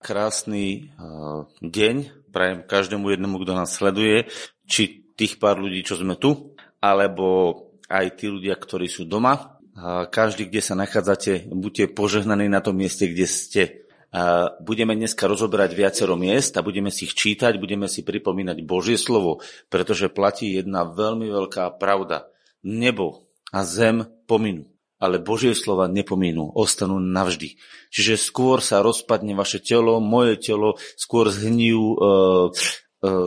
Krásny uh, deň prajem každému jednému, kto nás sleduje, či tých pár ľudí, čo sme tu, alebo aj tí ľudia, ktorí sú doma. Uh, každý, kde sa nachádzate, buďte požehnaní na tom mieste, kde ste. Uh, budeme dneska rozoberať viacero miest a budeme si ich čítať, budeme si pripomínať Božie slovo, pretože platí jedna veľmi veľká pravda. Nebo a zem pominú ale Božie slova nepominú, ostanú navždy. Čiže skôr sa rozpadne vaše telo, moje telo, skôr zhnijú e, e,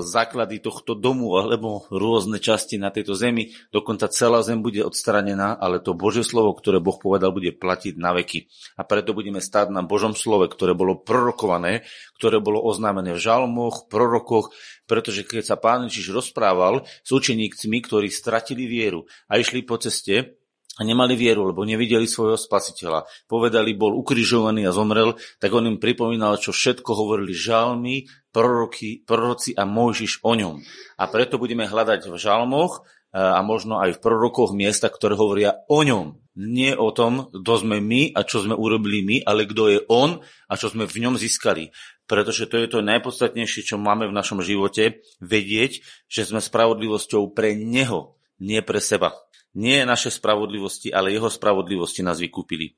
základy tohto domu alebo rôzne časti na tejto zemi. Dokonca celá zem bude odstranená, ale to Božie slovo, ktoré Boh povedal, bude platiť na veky. A preto budeme stáť na Božom slove, ktoré bolo prorokované, ktoré bolo oznámené v žalmoch, prorokoch, pretože keď sa pán Ježiš rozprával s učeníkmi, ktorí stratili vieru a išli po ceste, a nemali vieru, lebo nevideli svojho spasiteľa. Povedali, bol ukrižovaný a zomrel, tak on im pripomínal, čo všetko hovorili žalmy, proroky, proroci a Mojžiš o ňom. A preto budeme hľadať v žalmoch e, a možno aj v prorokoch miesta, ktoré hovoria o ňom. Nie o tom, kto sme my a čo sme urobili my, ale kto je on a čo sme v ňom získali. Pretože to je to najpodstatnejšie, čo máme v našom živote, vedieť, že sme spravodlivosťou pre neho, nie pre seba. Nie naše spravodlivosti, ale jeho spravodlivosti nás vykúpili.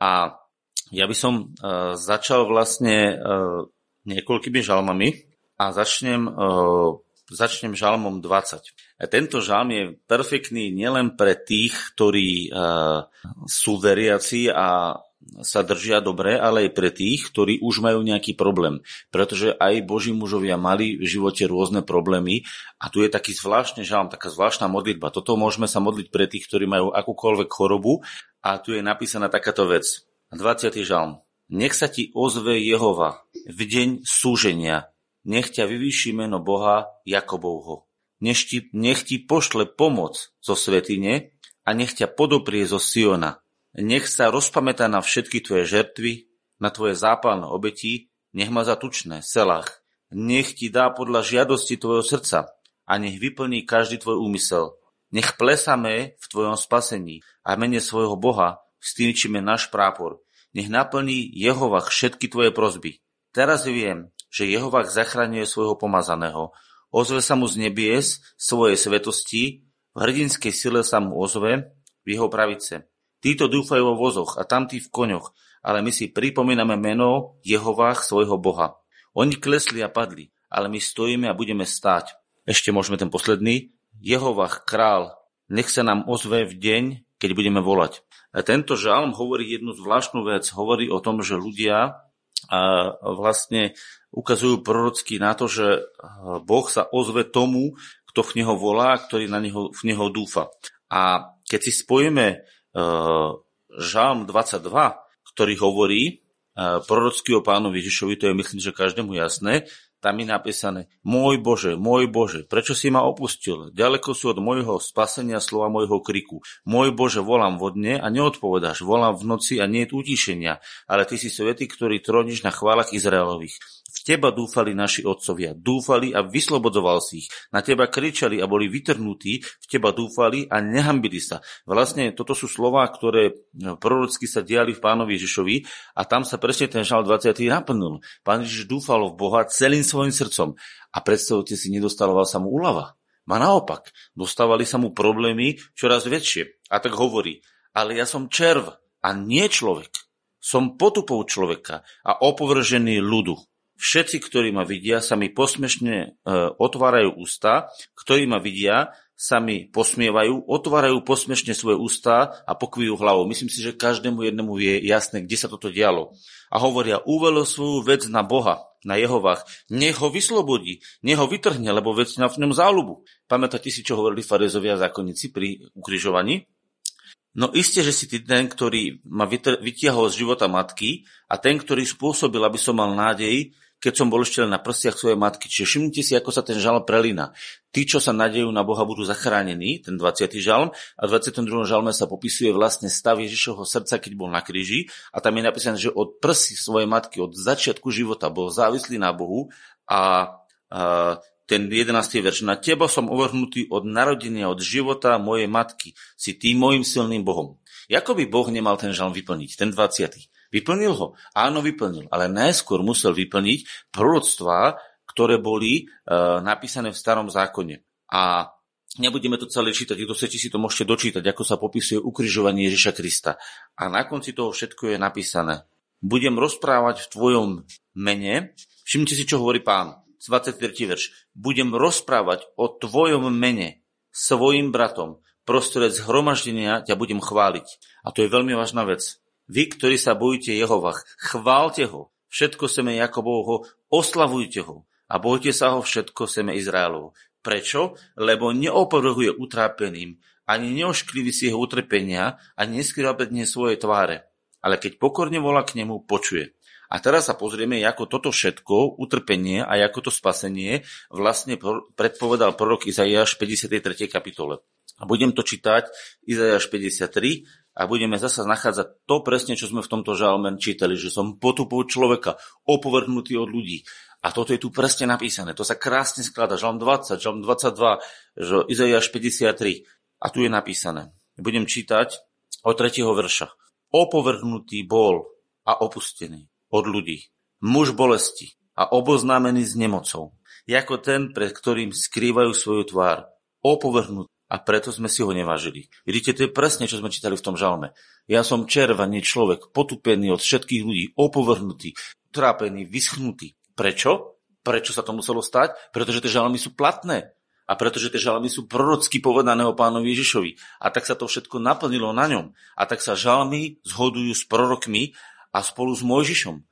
A ja by som uh, začal vlastne uh, niekoľkými žalmami a začnem, uh, začnem žalmom 20. A tento žalm je perfektný nielen pre tých, ktorí sú veriaci a sa držia dobre, ale aj pre tých, ktorí už majú nejaký problém. Pretože aj Boží mužovia mali v živote rôzne problémy a tu je taký zvláštny žalm, taká zvláštna modlitba. Toto môžeme sa modliť pre tých, ktorí majú akúkoľvek chorobu a tu je napísaná takáto vec. 20. žalm. Nech sa ti ozve Jehova v deň súženia. Nech ťa vyvýši meno Boha Jakobovho. Nech ti, nech ti pošle pomoc zo svetine a nech ťa podoprie zo Siona nech sa rozpamätá na všetky tvoje žertvy, na tvoje zápalné obeti, nech ma za tučné, selách. Nech ti dá podľa žiadosti tvojho srdca a nech vyplní každý tvoj úmysel. Nech plesame v tvojom spasení a mene svojho Boha vstýčime náš prápor. Nech naplní Jehovach všetky tvoje prozby. Teraz viem, že Jehovach zachraňuje svojho pomazaného. Ozve sa mu z nebies svojej svetosti, v hrdinskej sile sa mu ozve v jeho pravice. Títo dúfajú vo vozoch a tamtí v koňoch, ale my si pripomíname meno Jehovách svojho Boha. Oni klesli a padli, ale my stojíme a budeme stáť. Ešte môžeme ten posledný. Jehovách král, nech sa nám ozve v deň, keď budeme volať. A tento žalm hovorí jednu zvláštnu vec. Hovorí o tom, že ľudia a vlastne ukazujú prorocky na to, že Boh sa ozve tomu, kto v Neho volá, ktorý na neho, v Neho dúfa. A keď si spojíme Žalm 22, ktorý hovorí prorocký o pánovi Ježišovi, to je myslím, že každému jasné, tam je napísané, môj Bože, môj Bože, prečo si ma opustil? Ďaleko sú od môjho spasenia slova môjho kriku. Môj Bože, volám vodne a neodpovedáš, volám v noci a nie je utišenia, ale ty si svetý, ktorý tróniš na chválach Izraelových. Teba dúfali naši otcovia, dúfali a vyslobodzoval si ich. Na teba kričali a boli vytrhnutí, v teba dúfali a nehambili sa. Vlastne toto sú slová, ktoré no, prorocky sa diali v pánovi Ježišovi a tam sa presne ten žal 20. naplnil. Pán Ježiš dúfal v Boha celým svojim srdcom a predstavte si, nedostaloval sa mu úlava. Ma naopak, dostávali sa mu problémy čoraz väčšie. A tak hovorí, ale ja som červ a nie človek. Som potupou človeka a opovržený ľudu. Všetci, ktorí ma vidia, sa mi posmešne e, otvárajú ústa, ktorí ma vidia, sa mi posmievajú, otvárajú posmešne svoje ústa a pokvíjú hlavou. Myslím si, že každému jednému je jasné, kde sa toto dialo. A hovoria, uvelo svoju vec na Boha, na Jehovách. Nech ho vyslobodí, nech ho vytrhne, lebo vec na v ňom záľubu. Pamätáte si, čo hovorili farizovia a zákonníci pri ukrižovaní? No isté, že si ty ten, ktorý ma vytiahol z života matky a ten, ktorý spôsobil, aby som mal nádej, keď som bol ešte len na prstiach svojej matky. Čiže všimnite si, ako sa ten žalm prelína. Tí, čo sa nadejú na Boha, budú zachránení, ten 20. žalm, a v 22. žalme sa popisuje vlastne stav Ježišovho srdca, keď bol na kríži, a tam je napísané, že od prsy svojej matky, od začiatku života bol závislý na Bohu a, a ten 11. verš. Na teba som uvrhnutý od narodenia, od života mojej matky. Si tým môjim silným Bohom. Ako by Boh nemal ten žalm vyplniť, ten 20. Vyplnil ho? Áno, vyplnil. Ale najskôr musel vyplniť proroctvá, ktoré boli uh, napísané v starom zákone. A nebudeme to celé čítať, kto chcete si to môžete dočítať, ako sa popisuje ukrižovanie Ježiša Krista. A na konci toho všetko je napísané. Budem rozprávať v tvojom mene, všimnite si, čo hovorí pán, 23. verš. Budem rozprávať o tvojom mene svojim bratom, prostred zhromaždenia ťa budem chváliť. A to je veľmi vážna vec. Vy, ktorí sa bojíte Jehovach, chválte ho. Všetko seme Jakobovho, oslavujte ho. A bojte sa ho všetko seme Izraelov. Prečo? Lebo neopovrhuje utrápeným, ani neoškliví si jeho utrpenia, ani neskrýva pred svoje tváre. Ale keď pokorne volá k nemu, počuje. A teraz sa pozrieme, ako toto všetko, utrpenie a ako to spasenie vlastne predpovedal prorok Izaiáš 53. kapitole. A budem to čítať Izaiáš 53 a budeme zasa nachádzať to presne, čo sme v tomto žalme čítali, že som potupol človeka, opovrhnutý od ľudí. A toto je tu presne napísané. To sa krásne skladá. Žalm 20, žalm 22, že Izaiáš 53. A tu je napísané. Budem čítať od 3. verša. Opovrhnutý bol a opustený od ľudí. Muž bolesti a oboznámený s nemocou. Jako ten, pred ktorým skrývajú svoju tvár. Opovrhnutý a preto sme si ho nevážili. Vidíte, to je presne, čo sme čítali v tom žalme. Ja som červaný človek, potupený od všetkých ľudí, opovrhnutý, trápený, vyschnutý. Prečo? Prečo sa to muselo stať? Pretože tie žalmy sú platné. A pretože tie žalmy sú prorocky povedané o pánovi Ježišovi. A tak sa to všetko naplnilo na ňom. A tak sa žalmy zhodujú s prorokmi a spolu s Mojžišom. E,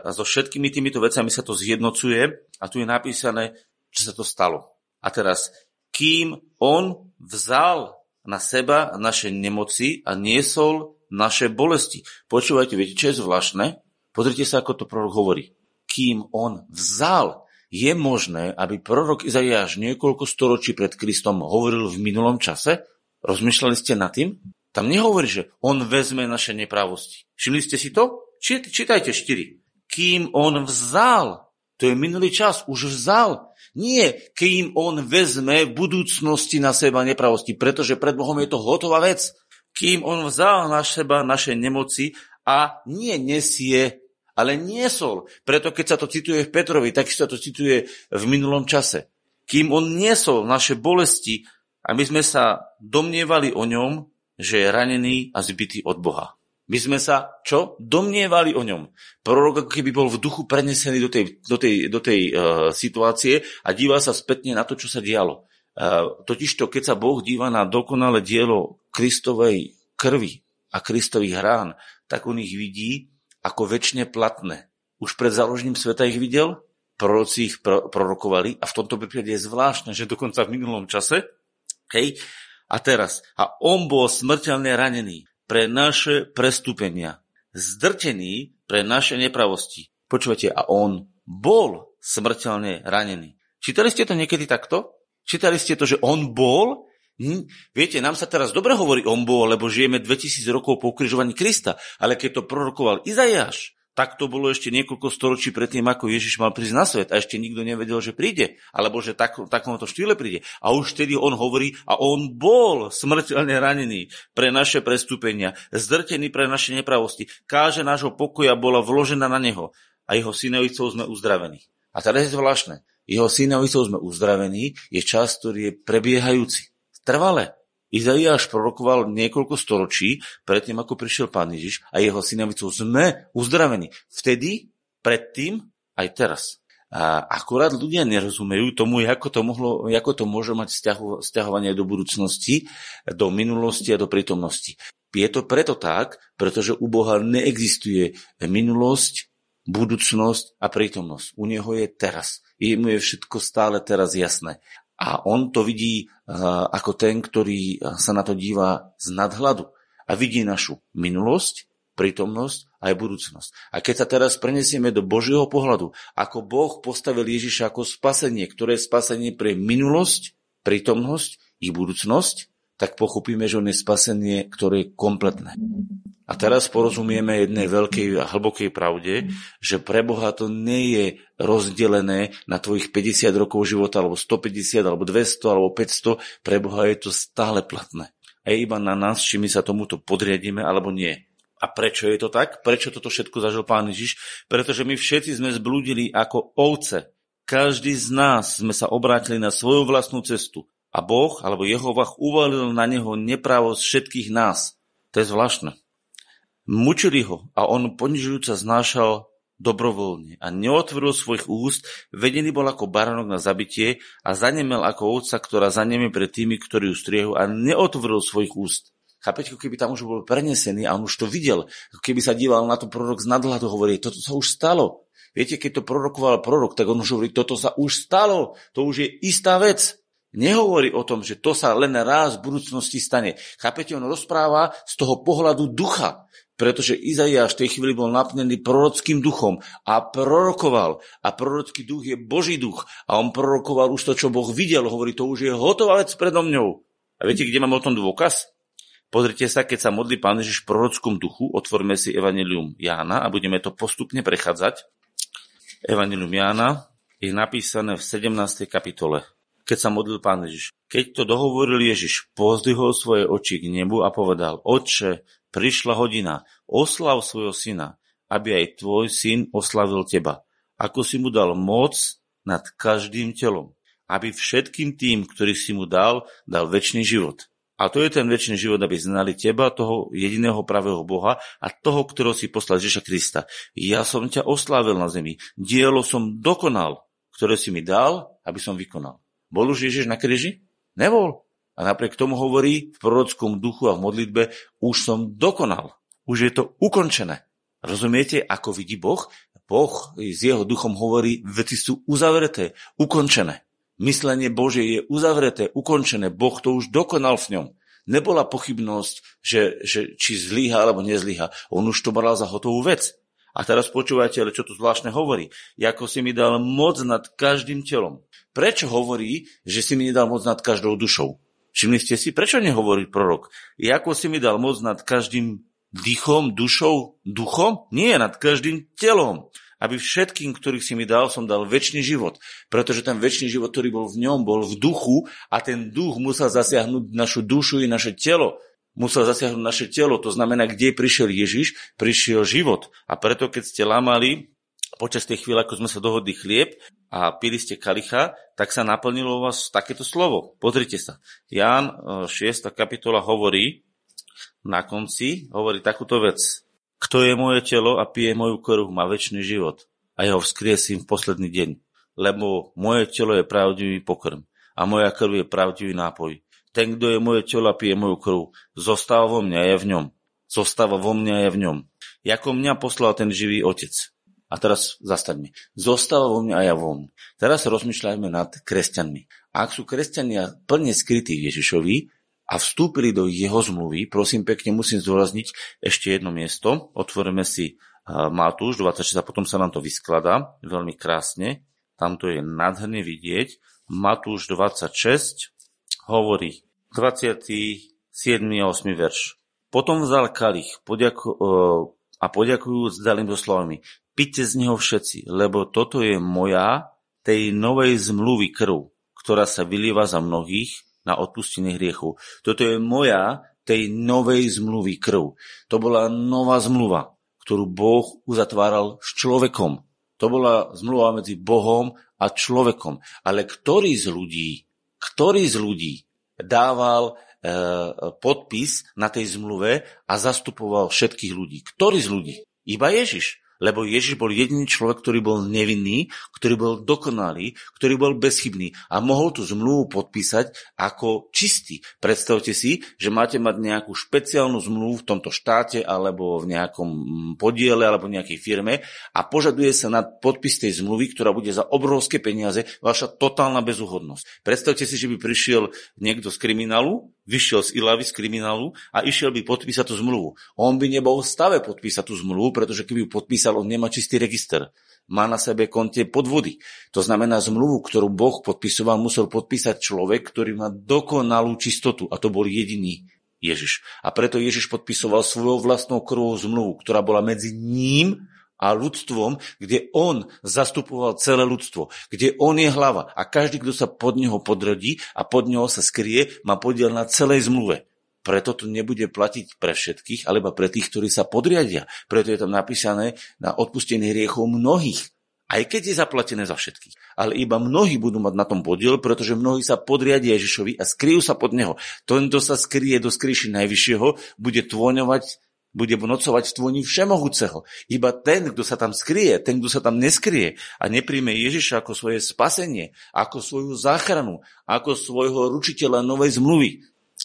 a so všetkými týmito vecami sa to zjednocuje a tu je napísané, že sa to stalo. A teraz kým on vzal na seba naše nemoci a niesol naše bolesti. Počúvajte, viete, čo je zvláštne? Pozrite sa, ako to prorok hovorí. Kým on vzal, je možné, aby prorok Izaiáš niekoľko storočí pred Kristom hovoril v minulom čase? Rozmýšľali ste nad tým? Tam nehovorí, že on vezme naše nepravosti. Všimli ste si to? Čítajte 4. Kým on vzal, to je minulý čas, už vzal, nie, kým on vezme v budúcnosti na seba nepravosti, pretože pred Bohom je to hotová vec. Kým on vzal na seba naše nemoci a nie nesie, ale niesol. Preto keď sa to cituje v Petrovi, tak sa to cituje v minulom čase. Kým on niesol naše bolesti a my sme sa domnievali o ňom, že je ranený a zbytý od Boha. My sme sa, čo? Domnievali o ňom. Prorok ako keby bol v duchu prenesený do tej, do tej, do tej uh, situácie a díval sa spätne na to, čo sa dialo. Uh, totižto, keď sa Boh díva na dokonalé dielo Kristovej krvi a Kristových rán, tak on ich vidí ako väčšine platné. Už pred založením sveta ich videl, proroci ich pro, prorokovali a v tomto prípade je zvláštne, že dokonca v minulom čase, hej, a teraz, a on bol smrteľne ranený pre naše prestúpenia, zdrtený pre naše nepravosti. Počúvate, a on bol smrteľne ranený. Čítali ste to niekedy takto? Čítali ste to, že on bol? Hm? Viete, nám sa teraz dobre hovorí on bol, lebo žijeme 2000 rokov po ukrižovaní Krista, ale keď to prorokoval Izajáš, tak to bolo ešte niekoľko storočí predtým, ako Ježiš mal prísť na svet a ešte nikto nevedel, že príde, alebo že tak, takomto štýle príde. A už vtedy on hovorí, a on bol smrteľne ranený pre naše prestúpenia, zdrtený pre naše nepravosti. Káže nášho pokoja bola vložená na neho a jeho synovicou sme uzdravení. A teraz je zvláštne. Jeho synovicou sme uzdravení je čas, ktorý je prebiehajúci. Trvale. Izaiáš prorokoval niekoľko storočí predtým, ako prišiel pán Ježiš a jeho synovicou sme uzdravení. Vtedy, predtým, aj teraz. A akorát ľudia nerozumejú tomu, ako to, mohlo, ako to môže mať vzťahovanie do budúcnosti, do minulosti a do prítomnosti. Je to preto tak, pretože u Boha neexistuje minulosť, budúcnosť a prítomnosť. U Neho je teraz. Jemu je všetko stále teraz jasné. A on to vidí uh, ako ten, ktorý sa na to díva z nadhľadu a vidí našu minulosť, prítomnosť aj budúcnosť. A keď sa teraz prenesieme do Božieho pohľadu, ako Boh postavil Ježiša ako spasenie, ktoré je spasenie pre minulosť, prítomnosť i budúcnosť, tak pochopíme, že on je spasenie, ktoré je kompletné. A teraz porozumieme jednej veľkej a hlbokej pravde, že pre Boha to nie je rozdelené na tvojich 50 rokov života, alebo 150, alebo 200, alebo 500. Pre Boha je to stále platné. A je iba na nás, či my sa tomuto podriadíme, alebo nie. A prečo je to tak? Prečo toto všetko zažil pán Ježiš? Pretože my všetci sme zblúdili ako ovce. Každý z nás sme sa obrátili na svoju vlastnú cestu. A Boh, alebo Jehovah, uvalil na neho nepravosť všetkých nás. To je zvláštne. Mučili ho a on ponižujúca znášal dobrovoľne a neotvoril svojich úst, vedený bol ako baranok na zabitie a zanemel ako ovca, ktorá zaneme pred tými, ktorí ju striehu a neotvoril svojich úst. Chápete, keby tam už bol prenesený a on už to videl, keby sa díval na to prorok z nadhľadu, hovorí, toto sa už stalo. Viete, keď to prorokoval prorok, tak on už hovorí, toto sa už stalo, to už je istá vec. Nehovorí o tom, že to sa len raz v budúcnosti stane. Chápete, on rozpráva z toho pohľadu ducha pretože Izaiáš v tej chvíli bol naplnený prorockým duchom a prorokoval. A prorocký duch je Boží duch. A on prorokoval už to, čo Boh videl. Hovorí, to už je hotová vec predo mňou. A viete, kde mám o tom dôkaz? Pozrite sa, keď sa modlí Pán Ježiš v prorockom duchu, otvorme si Evangelium Jána a budeme to postupne prechádzať. Evangelium Jána je napísané v 17. kapitole, keď sa modlil Pán Ježiš. Keď to dohovoril Ježiš, pozdvihol svoje oči k nebu a povedal, Otče, Prišla hodina, oslav svojho syna, aby aj tvoj syn oslavil teba, ako si mu dal moc nad každým telom, aby všetkým tým, ktorých si mu dal, dal väčší život. A to je ten väčší život, aby znali teba, toho jediného pravého Boha a toho, ktorého si poslal Ježa Krista. Ja som ťa oslávil na zemi. Dielo som dokonal, ktoré si mi dal, aby som vykonal. Bol už Ježiš na kríži? Nebol. A napriek tomu hovorí v prorockom duchu a v modlitbe, už som dokonal, už je to ukončené. Rozumiete, ako vidí Boh? Boh s jeho duchom hovorí, veci sú uzavreté, ukončené. Myslenie Bože je uzavreté, ukončené. Boh to už dokonal v ňom. Nebola pochybnosť, že, že či zlyha alebo nezlyha. On už to bral za hotovú vec. A teraz počúvajte, ale čo tu zvláštne hovorí. Jako si mi dal moc nad každým telom. Prečo hovorí, že si mi nedal moc nad každou dušou? Všimli ste si, prečo nehovorí prorok? I ako si mi dal moc nad každým dýchom, dušou, duchom? Nie, nad každým telom. Aby všetkým, ktorých si mi dal, som dal väčší život. Pretože ten väčší život, ktorý bol v ňom, bol v duchu a ten duch musel zasiahnuť našu dušu i naše telo. Musel zasiahnuť naše telo. To znamená, kde prišiel Ježiš, prišiel život. A preto, keď ste lámali počas tej chvíle, ako sme sa dohodli chlieb a pili ste kalicha, tak sa naplnilo u vás takéto slovo. Pozrite sa. Ján 6. E, kapitola hovorí, na konci hovorí takúto vec. Kto je moje telo a pije moju krv, má väčší život a ja ho vzkriesím v posledný deň. Lebo moje telo je pravdivý pokrm a moja krv je pravdivý nápoj. Ten, kto je moje telo pije moju krv, zostáva vo mňa je v ňom. Zostáva vo mňa je v ňom. Jako mňa poslal ten živý otec. A teraz zastaňme. Zostáva vo mne a ja vo. Teraz rozmýšľajme nad kresťanmi. Ak sú kresťania plne skrytí Ježišovi a vstúpili do jeho zmluvy, prosím pekne, musím zdôrazniť ešte jedno miesto. Otvoríme si Matúš 26 a potom sa nám to vyskladá veľmi krásne. Tam to je nádherne vidieť. Matúš 26 hovorí 27. a 8. verš. Potom vzal kalich poďako, a poďakujúc dal im so slovami Pite z neho všetci, lebo toto je moja, tej novej zmluvy krv, ktorá sa vylieva za mnohých na odpustenie hriechu. Toto je moja, tej novej zmluvy krv. To bola nová zmluva, ktorú Boh uzatváral s človekom. To bola zmluva medzi Bohom a človekom. Ale ktorý z ľudí, ktorý z ľudí dával e, podpis na tej zmluve a zastupoval všetkých ľudí? Ktorý z ľudí? Iba Ježiš lebo Ježiš bol jediný človek, ktorý bol nevinný, ktorý bol dokonalý, ktorý bol bezchybný a mohol tú zmluvu podpísať ako čistý. Predstavte si, že máte mať nejakú špeciálnu zmluvu v tomto štáte alebo v nejakom podiele alebo nejakej firme a požaduje sa na podpis tej zmluvy, ktorá bude za obrovské peniaze vaša totálna bezúhodnosť. Predstavte si, že by prišiel niekto z kriminálu, vyšiel z Ilavy, z kriminálu a išiel by podpísať tú zmluvu. On by nebol v stave podpísať tú zmluvu, pretože keby ju podpísal, on nemá čistý register. Má na sebe konte podvody. To znamená, zmluvu, ktorú Boh podpisoval, musel podpísať človek, ktorý má dokonalú čistotu. A to bol jediný Ježiš. A preto Ježiš podpisoval svojou vlastnou krvou zmluvu, ktorá bola medzi ním a ľudstvom, kde on zastupoval celé ľudstvo, kde on je hlava a každý, kto sa pod neho podrodí a pod neho sa skrie, má podiel na celej zmluve. preto to nebude platiť pre všetkých, alebo pre tých, ktorí sa podriadia. Preto je tam napísané na odpustenie hriechov mnohých. Aj keď je zaplatené za všetkých. Ale iba mnohí budú mať na tom podiel, pretože mnohí sa podriadia Ježišovi a skryjú sa pod neho. Ten, kto sa skrie do skryši Najvyššieho, bude tvoňovať bude nocovať v tvoni všemohúceho. Iba ten, kto sa tam skrie, ten, kto sa tam neskrie a nepríjme Ježiša ako svoje spasenie, ako svoju záchranu, ako svojho ručiteľa novej zmluvy.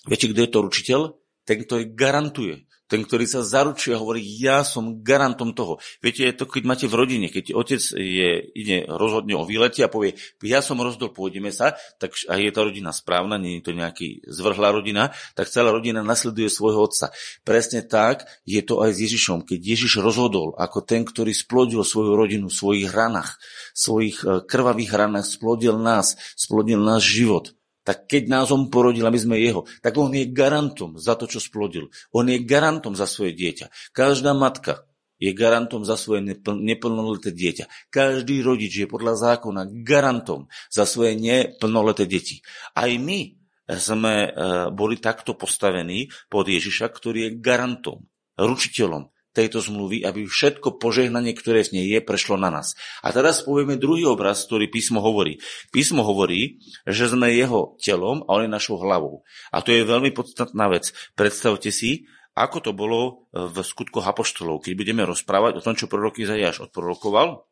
Viete, kto je to ručiteľ? Ten, ktorý garantuje ten, ktorý sa zaručuje a hovorí, ja som garantom toho. Viete, je to, keď máte v rodine, keď otec je, ide rozhodne o výlete a povie, ja som rozdol, pôjdeme sa, tak a je tá rodina správna, nie je to nejaký zvrhlá rodina, tak celá rodina nasleduje svojho otca. Presne tak je to aj s Ježišom. Keď Ježiš rozhodol, ako ten, ktorý splodil svoju rodinu v svojich ranách, svojich eh, krvavých ranách, splodil nás, splodil náš život, tak keď nás on porodil, aby sme jeho, tak on je garantom za to, čo splodil. On je garantom za svoje dieťa. Každá matka je garantom za svoje neplnoleté dieťa. Každý rodič je podľa zákona garantom za svoje neplnoleté deti. Aj my sme e, boli takto postavení pod Ježiša, ktorý je garantom, ručiteľom tejto zmluvy, aby všetko požehnanie, ktoré v nej je, prešlo na nás. A teraz povieme druhý obraz, ktorý písmo hovorí. Písmo hovorí, že sme jeho telom a on je našou hlavou. A to je veľmi podstatná vec. Predstavte si, ako to bolo v skutkoch apoštolov, keď budeme rozprávať o tom, čo prorok Izajáš odprorokoval,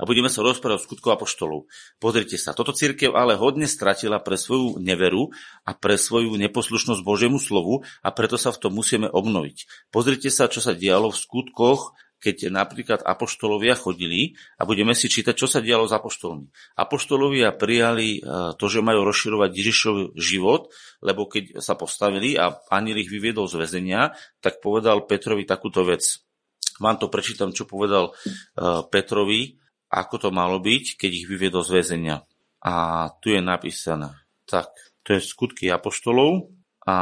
a budeme sa rozprávať o skutku apoštolov. Pozrite sa, toto církev ale hodne stratila pre svoju neveru a pre svoju neposlušnosť Božiemu slovu a preto sa v tom musíme obnoviť. Pozrite sa, čo sa dialo v skutkoch keď napríklad apoštolovia chodili a budeme si čítať, čo sa dialo s apoštolmi. Apoštolovia prijali e, to, že majú rozširovať Ježišov život, lebo keď sa postavili a aniel ich vyviedol z väzenia, tak povedal Petrovi takúto vec. Vám to prečítam, čo povedal e, Petrovi ako to malo byť, keď ich vyviedol z väzenia. A tu je napísané. Tak, to je skutky apoštolov a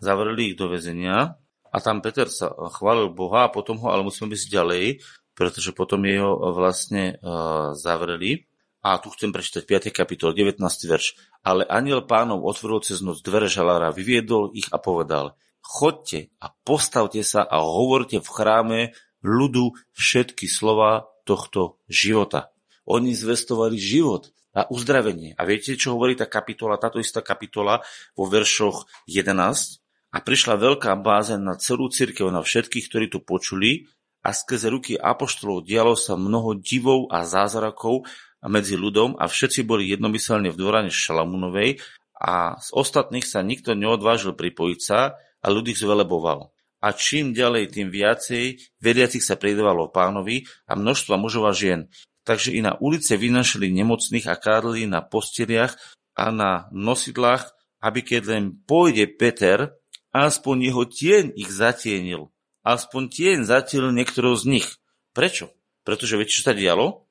zavreli ich do väzenia a tam Peter sa chválil Boha a potom ho, ale musíme byť ďalej, pretože potom jeho vlastne uh, zavreli. A tu chcem prečítať 5. kapitol, 19. verš. Ale aniel pánov otvoril cez noc dvere žalára, vyviedol ich a povedal, chodte a postavte sa a hovorte v chráme ľudu všetky slova tohto života. Oni zvestovali život a uzdravenie. A viete, čo hovorí tá kapitola, táto istá kapitola vo veršoch 11? A prišla veľká bázeň na celú církev, na všetkých, ktorí tu počuli a skrze ruky apoštolov dialo sa mnoho divov a zázrakov medzi ľudom a všetci boli jednomyselne v dvorane Šalamunovej a z ostatných sa nikto neodvážil pripojiť sa a ľudí zveleboval a čím ďalej, tým viacej veriacich sa pridávalo pánovi a množstva mužov a žien. Takže i na ulice vynašli nemocných a kádli na posteliach a na nosidlách, aby keď len pôjde Peter, aspoň jeho tieň ich zatienil. Aspoň tieň zatienil niektorého z nich. Prečo? Pretože viete, čo sa dialo?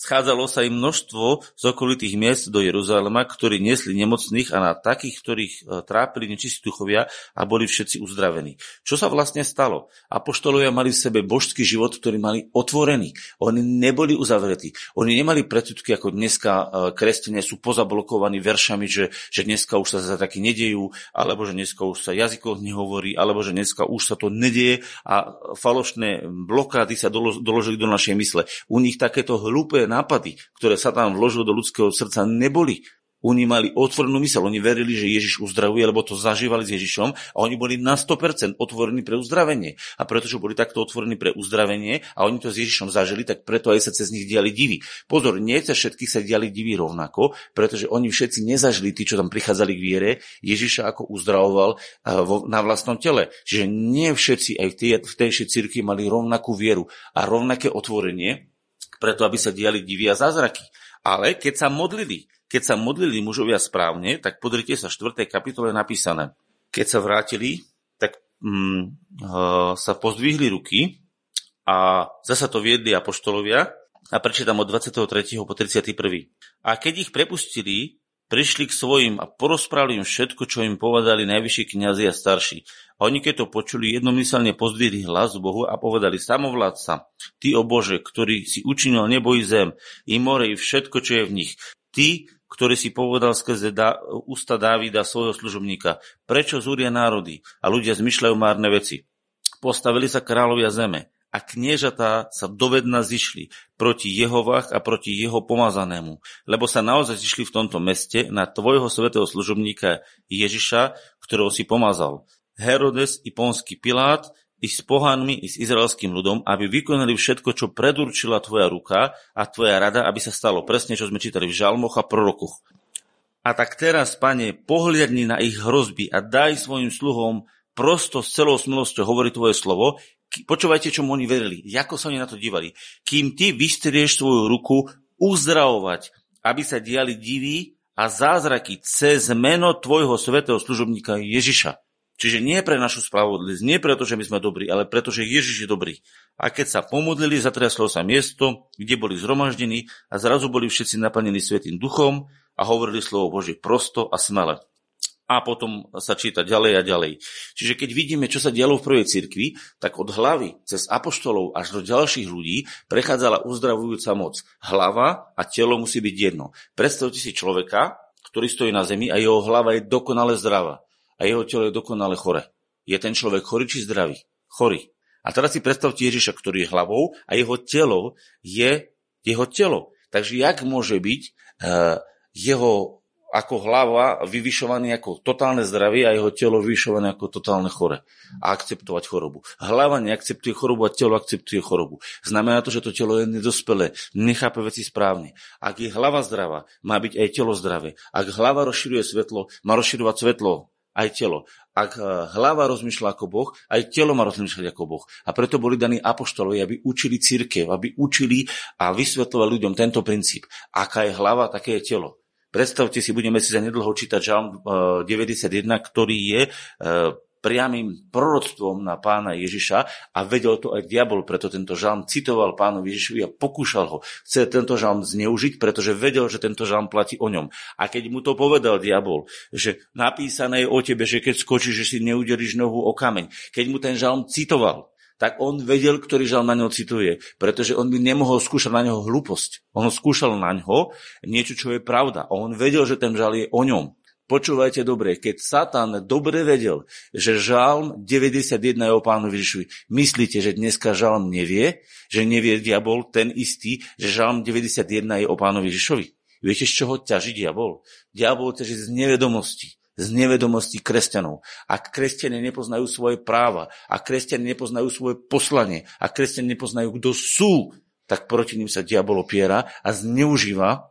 Schádzalo sa im množstvo z okolitých miest do Jeruzalema, ktorí nesli nemocných a na takých, ktorých e, trápili nečistí duchovia a boli všetci uzdravení. Čo sa vlastne stalo? Apoštolovia mali v sebe božský život, ktorý mali otvorený. Oni neboli uzavretí. Oni nemali predsudky, ako dneska e, kresťania sú pozablokovaní veršami, že, že dneska už sa za také nedejú, alebo že dneska už sa jazykov nehovorí, alebo že dneska už sa to nedieje a falošné blokády sa doložili do našej mysle. U nich takéto hlúpe nápady, ktoré sa tam vložil do ľudského srdca, neboli. Oni mali otvorenú mysel, oni verili, že Ježiš uzdravuje, lebo to zažívali s Ježišom a oni boli na 100% otvorení pre uzdravenie. A pretože boli takto otvorení pre uzdravenie a oni to s Ježišom zažili, tak preto aj sa cez nich diali divy. Pozor, nie cez všetkých sa diali divy rovnako, pretože oni všetci nezažili, tí, čo tam prichádzali k viere, Ježiša ako uzdravoval na vlastnom tele. Čiže nie všetci aj v tej, v tejšej cirkvi mali rovnakú vieru a rovnaké otvorenie preto aby sa diali divy a zázraky. Ale keď sa modlili, keď sa modlili mužovia správne, tak podrite sa 4. kapitole napísané. Keď sa vrátili, tak mm, uh, sa pozdvihli ruky a zasa to viedli apoštolovia a prečítam od 23. po 31. A keď ich prepustili, prišli k svojim a porozprávali im všetko, čo im povedali najvyšší kniazy a starší. A oni keď to počuli, jednomyselne pozdvihli hlas Bohu a povedali, samovládca, ty o Bože, ktorý si učinil nebo i zem, i more, i všetko, čo je v nich. Ty, ktorý si povedal skrze da, ústa Dávida svojho služobníka, prečo zúria národy a ľudia zmyšľajú márne veci. Postavili sa kráľovia zeme a kniežatá sa dovedna zišli proti Jehovách a proti jeho pomazanému, lebo sa naozaj zišli v tomto meste na tvojho svetého služobníka Ježiša, ktorého si pomazal. Herodes i ponský Pilát i s pohanmi, i s izraelským ľudom, aby vykonali všetko, čo predurčila tvoja ruka a tvoja rada, aby sa stalo presne, čo sme čítali v žalmoch a prorokoch. A tak teraz, pane, pohliadni na ich hrozby a daj svojim sluhom prosto s celou smilosťou hovoriť tvoje slovo. Počúvajte, čomu oni verili, ako sa oni na to dívali. Kým ty vystrieš svoju ruku uzdravovať, aby sa diali divy a zázraky cez meno tvojho svetého služobníka Ježiša. Čiže nie pre našu spravodlivosť, nie preto, že my sme dobrí, ale preto, že Ježiš je dobrý. A keď sa pomodlili, zatriaslo sa miesto, kde boli zhromaždení a zrazu boli všetci naplnení Svetým duchom a hovorili slovo Bože prosto a smele. A potom sa číta ďalej a ďalej. Čiže keď vidíme, čo sa dialo v prvej cirkvi, tak od hlavy cez apoštolov až do ďalších ľudí prechádzala uzdravujúca moc. Hlava a telo musí byť jedno. Predstavte si človeka, ktorý stojí na zemi a jeho hlava je dokonale zdravá a jeho telo je dokonale chore. Je ten človek chorý či zdravý? Chorý. A teraz si predstavte Ježiša, ktorý je hlavou a jeho telo je jeho telo. Takže jak môže byť uh, jeho ako hlava vyvyšovaný ako totálne zdravie a jeho telo vyvyšované ako totálne chore a akceptovať chorobu. Hlava neakceptuje chorobu a telo akceptuje chorobu. Znamená to, že to telo je nedospelé, nechápe veci správne. Ak je hlava zdravá, má byť aj telo zdravé. Ak hlava rozširuje svetlo, má rozširovať svetlo aj telo. Ak eh, hlava rozmýšľa ako Boh, aj telo má rozmýšľať ako Boh. A preto boli daní apoštolovi, aby učili církev, aby učili a vysvetľovali ľuďom tento princíp. Aká je hlava, také je telo. Predstavte si, budeme si za nedlho čítať Žalm 91, eh, ktorý je eh, priamým proroctvom na pána Ježiša a vedel to aj diabol, preto tento žalm citoval pánu Ježišovi a pokúšal ho. Chce tento žalm zneužiť, pretože vedel, že tento žalm platí o ňom. A keď mu to povedal diabol, že napísané je o tebe, že keď skočíš, že si neudeliš nohu o kameň, keď mu ten žalm citoval, tak on vedel, ktorý žal na ňo cituje, pretože on by nemohol skúšať na neho hlúposť. On skúšal na ňo niečo, čo je pravda. A on vedel, že ten žal je o ňom. Počúvajte dobre, keď Satan dobre vedel, že žalm 91 je o pánu Ježišovi, myslíte, že dneska žalm nevie, že nevie diabol ten istý, že žalm 91 je o pánu Ježišovi? Viete, z čoho ťaží diabol? Diabol ťaží z nevedomosti z nevedomosti kresťanov. Ak kresťania nepoznajú svoje práva, ak kresťania nepoznajú svoje poslanie, ak kresťania nepoznajú, kto sú, tak proti ním sa diabol opiera a zneužíva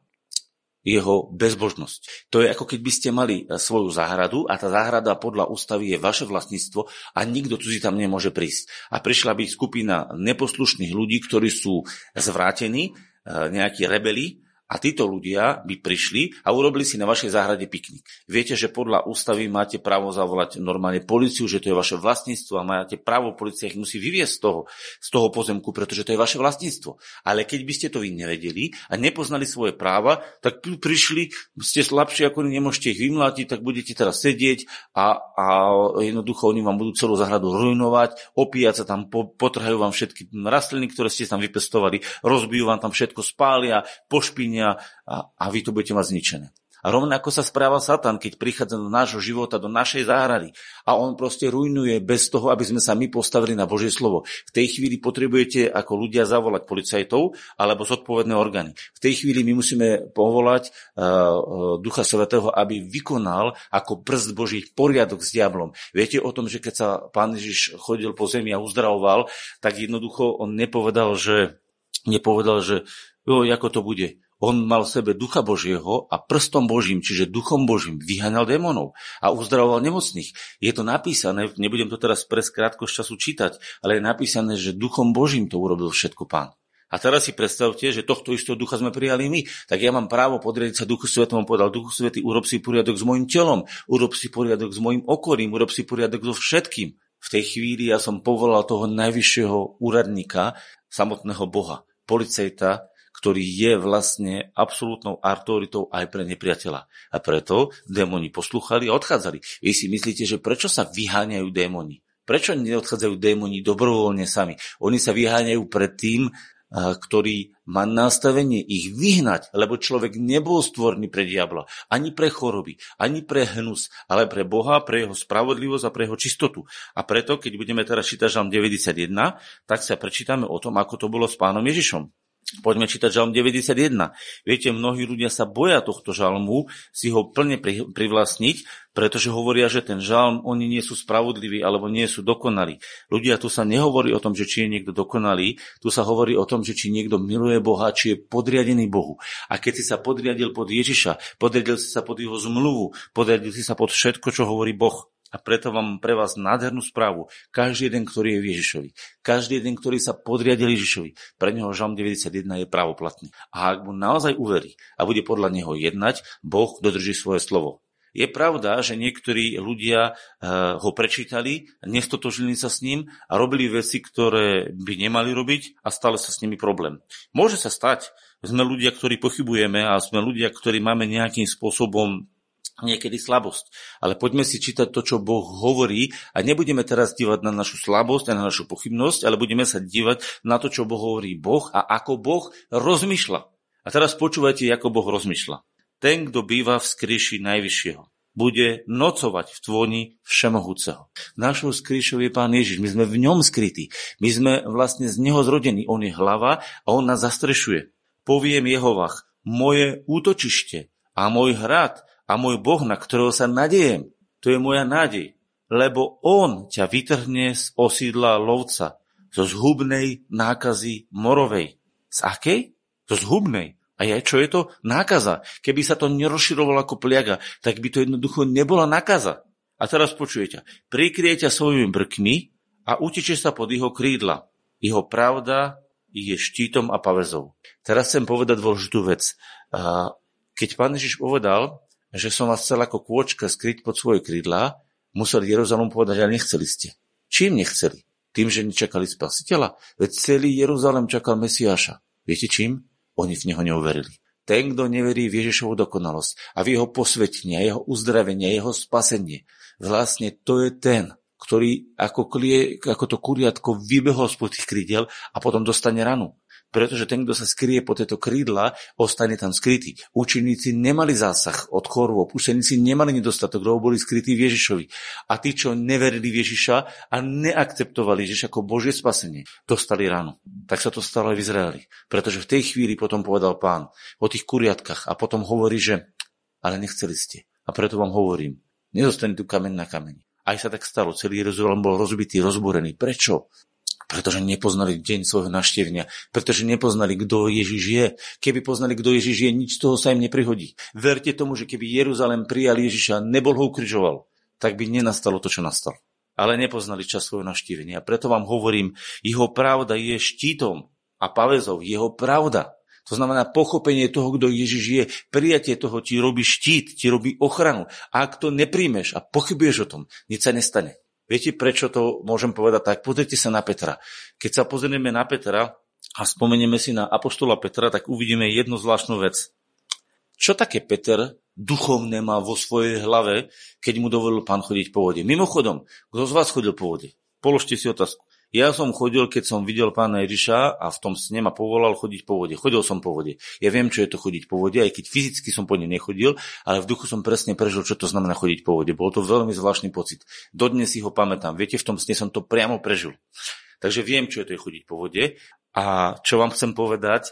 jeho bezbožnosť. To je ako keď by ste mali e, svoju záhradu a tá záhrada podľa ústavy je vaše vlastníctvo a nikto cudzí tam nemôže prísť. A prišla by skupina neposlušných ľudí, ktorí sú zvrátení, e, nejakí rebeli a títo ľudia by prišli a urobili si na vašej záhrade piknik. Viete, že podľa ústavy máte právo zavolať normálne policiu, že to je vaše vlastníctvo a máte právo, policia ich musí vyviesť z toho, z toho pozemku, pretože to je vaše vlastníctvo. Ale keď by ste to vy nevedeli a nepoznali svoje práva, tak prišli, ste slabší ako nemôžete ich vymlátiť, tak budete teraz sedieť a, a jednoducho oni vám budú celú záhradu ruinovať, opíjať sa tam, potrhajú vám všetky rastliny, ktoré ste tam vypestovali, rozbijú vám tam všetko, spália, pošpinia a, a vy to budete mať zničené. A rovnako sa správa Satan, keď prichádza do nášho života, do našej záhrady. A on proste rujnuje bez toho, aby sme sa my postavili na Božie slovo. V tej chvíli potrebujete ako ľudia zavolať policajtov alebo zodpovedné orgány. V tej chvíli my musíme povolať uh, Ducha Svetého, aby vykonal ako prst Boží poriadok s diablom. Viete o tom, že keď sa pán Ježiš chodil po zemi a uzdravoval, tak jednoducho on nepovedal, že nepovedal, že jo, ako to bude on mal v sebe ducha Božieho a prstom Božím, čiže duchom Božím, vyhaňal démonov a uzdravoval nemocných. Je to napísané, nebudem to teraz pre krátko z času čítať, ale je napísané, že duchom Božím to urobil všetko pán. A teraz si predstavte, že tohto istého ducha sme prijali my. Tak ja mám právo podriadiť sa Duchu Svetom. povedal, Duchu Svetý, urob si poriadok s mojim telom, urob si poriadok s mojim okolím, urob si poriadok so všetkým. V tej chvíli ja som povolal toho najvyššieho úradníka, samotného Boha, policajta, ktorý je vlastne absolútnou autoritou aj pre nepriateľa. A preto démoni poslúchali a odchádzali. Vy si myslíte, že prečo sa vyháňajú démoni? Prečo neodchádzajú démoni dobrovoľne sami? Oni sa vyháňajú pred tým, ktorý má nastavenie ich vyhnať, lebo človek nebol stvorný pre diabla, ani pre choroby, ani pre hnus, ale pre Boha, pre jeho spravodlivosť a pre jeho čistotu. A preto, keď budeme teraz čítať Žalm 91, tak sa prečítame o tom, ako to bolo s pánom Ježišom. Poďme čítať žalm 91. Viete, mnohí ľudia sa boja tohto žalmu si ho plne privlastniť, pretože hovoria, že ten žalm, oni nie sú spravodliví alebo nie sú dokonalí. Ľudia, tu sa nehovorí o tom, že či je niekto dokonalý, tu sa hovorí o tom, že či niekto miluje Boha, či je podriadený Bohu. A keď si sa podriadil pod Ježiša, podriadil si sa pod jeho zmluvu, podriadil si sa pod všetko, čo hovorí Boh, a preto mám pre vás nádhernú správu. Každý jeden, ktorý je v Ježišovi, každý jeden, ktorý sa podriadil Ježišovi, pre neho Žalm 91 je právoplatný. A ak mu naozaj uverí a bude podľa neho jednať, Boh dodrží svoje slovo. Je pravda, že niektorí ľudia uh, ho prečítali, nestotožili sa s ním a robili veci, ktoré by nemali robiť a stále sa s nimi problém. Môže sa stať, sme ľudia, ktorí pochybujeme a sme ľudia, ktorí máme nejakým spôsobom niekedy slabosť. Ale poďme si čítať to, čo Boh hovorí a nebudeme teraz dívať na našu slabosť a na našu pochybnosť, ale budeme sa dívať na to, čo Boh hovorí Boh a ako Boh rozmýšľa. A teraz počúvajte, ako Boh rozmýšľa. Ten, kto býva v skríši Najvyššieho, bude nocovať v tvoni Všemohúceho. Našou skríšou je Pán Ježiš. My sme v ňom skrytí. My sme vlastne z Neho zrodení. On je hlava a On nás zastrešuje. Poviem Jehovach, moje útočište a môj hrad a môj Boh, na ktorého sa nadejem. To je moja nádej, lebo On ťa vytrhne z osídla lovca, zo zhubnej nákazy morovej. Z akej? Zo zhubnej. A je, čo je to? Nákaza. Keby sa to nerozširovalo ako pliaga, tak by to jednoducho nebola nákaza. A teraz počujete. Prikrie ťa svojimi brkmi a utiče sa pod jeho krídla. Jeho pravda je štítom a pavezou. Teraz chcem povedať dôležitú vec. Keď pán Ježiš povedal, že som vás chcel ako kôčka skryť pod svoje krídla, musel Jeruzalém povedať, ale nechceli ste. Čím nechceli? Tým, že nečakali spasiteľa? Veď celý Jeruzalém čakal Mesiáša. Viete čím? Oni v neho neuverili. Ten, kto neverí v Ježišovu dokonalosť a v jeho posvetenie, jeho uzdravenie, jeho spasenie, vlastne to je ten, ktorý ako, klie, ako to kuriatko vybehol spod tých krídel a potom dostane ranu pretože ten, kto sa skrie po tieto krídla, ostane tam skrytý. Učeníci nemali zásah od chorôb, učeníci nemali nedostatok, lebo boli skrytí v Ježišovi. A tí, čo neverili v Ježiša a neakceptovali Ježiša ako Božie spasenie, dostali ráno. Tak sa to stalo aj v Izraeli. Pretože v tej chvíli potom povedal pán o tých kuriatkách a potom hovorí, že ale nechceli ste. A preto vám hovorím, nezostane tu kameň na kameni. Aj sa tak stalo, celý Jeruzalém bol rozbitý, rozborený. Prečo? Pretože nepoznali deň svojho naštevenia, pretože nepoznali, kto Ježiš je. Keby poznali, kto Ježiš je, nič z toho sa im neprihodí. Verte tomu, že keby Jeruzalém prijal Ježiša nebol ho ukrižoval, tak by nenastalo to, čo nastalo. Ale nepoznali čas svojho naštívenia. Preto vám hovorím, jeho pravda je štítom a pavezov, jeho pravda. To znamená pochopenie toho, kto Ježiš je, prijatie toho ti robí štít, ti robí ochranu. A ak to nepríjmeš a pochybuješ o tom, nič sa nestane. Viete, prečo to môžem povedať tak? Pozrite sa na Petra. Keď sa pozrieme na Petra a spomenieme si na Apoštola Petra, tak uvidíme jednu zvláštnu vec. Čo také Peter duchovné má vo svojej hlave, keď mu dovolil pán chodiť po vode? Mimochodom, kto z vás chodil po vode? Položte si otázku. Ja som chodil, keď som videl pána Ježiša a v tom sne ma povolal chodiť po vode. Chodil som po vode. Ja viem, čo je to chodiť po vode, aj keď fyzicky som po nej nechodil, ale v duchu som presne prežil, čo to znamená chodiť po vode. Bol to veľmi zvláštny pocit. Dodnes si ho pamätám. Viete, v tom sne som to priamo prežil. Takže viem, čo je to chodiť po vode. A čo vám chcem povedať,